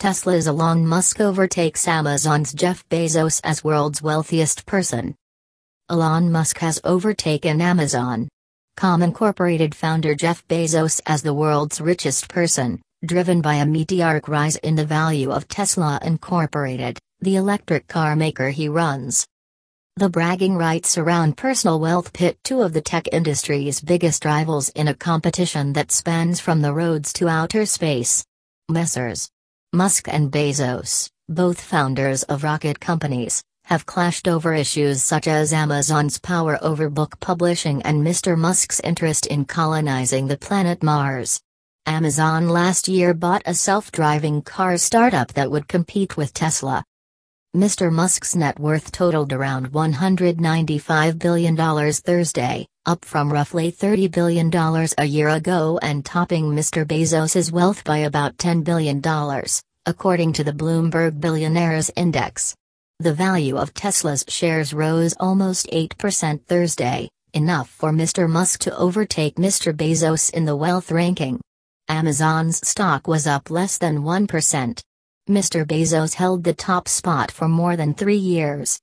Tesla's Elon Musk overtakes Amazon's Jeff Bezos as world's wealthiest person. Elon Musk has overtaken Amazon. Com Incorporated founder Jeff Bezos as the world's richest person, driven by a meteoric rise in the value of Tesla Incorporated, the electric car maker he runs. The bragging rights around personal wealth pit two of the tech industry's biggest rivals in a competition that spans from the roads to outer space. Messrs. Musk and Bezos, both founders of rocket companies, have clashed over issues such as Amazon's power over book publishing and Mr. Musk's interest in colonizing the planet Mars. Amazon last year bought a self driving car startup that would compete with Tesla. Mr. Musk's net worth totaled around $195 billion Thursday, up from roughly $30 billion a year ago and topping Mr. Bezos's wealth by about $10 billion, according to the Bloomberg Billionaires Index. The value of Tesla's shares rose almost 8% Thursday, enough for Mr. Musk to overtake Mr. Bezos in the wealth ranking. Amazon's stock was up less than 1%. Mr. Bezos held the top spot for more than three years.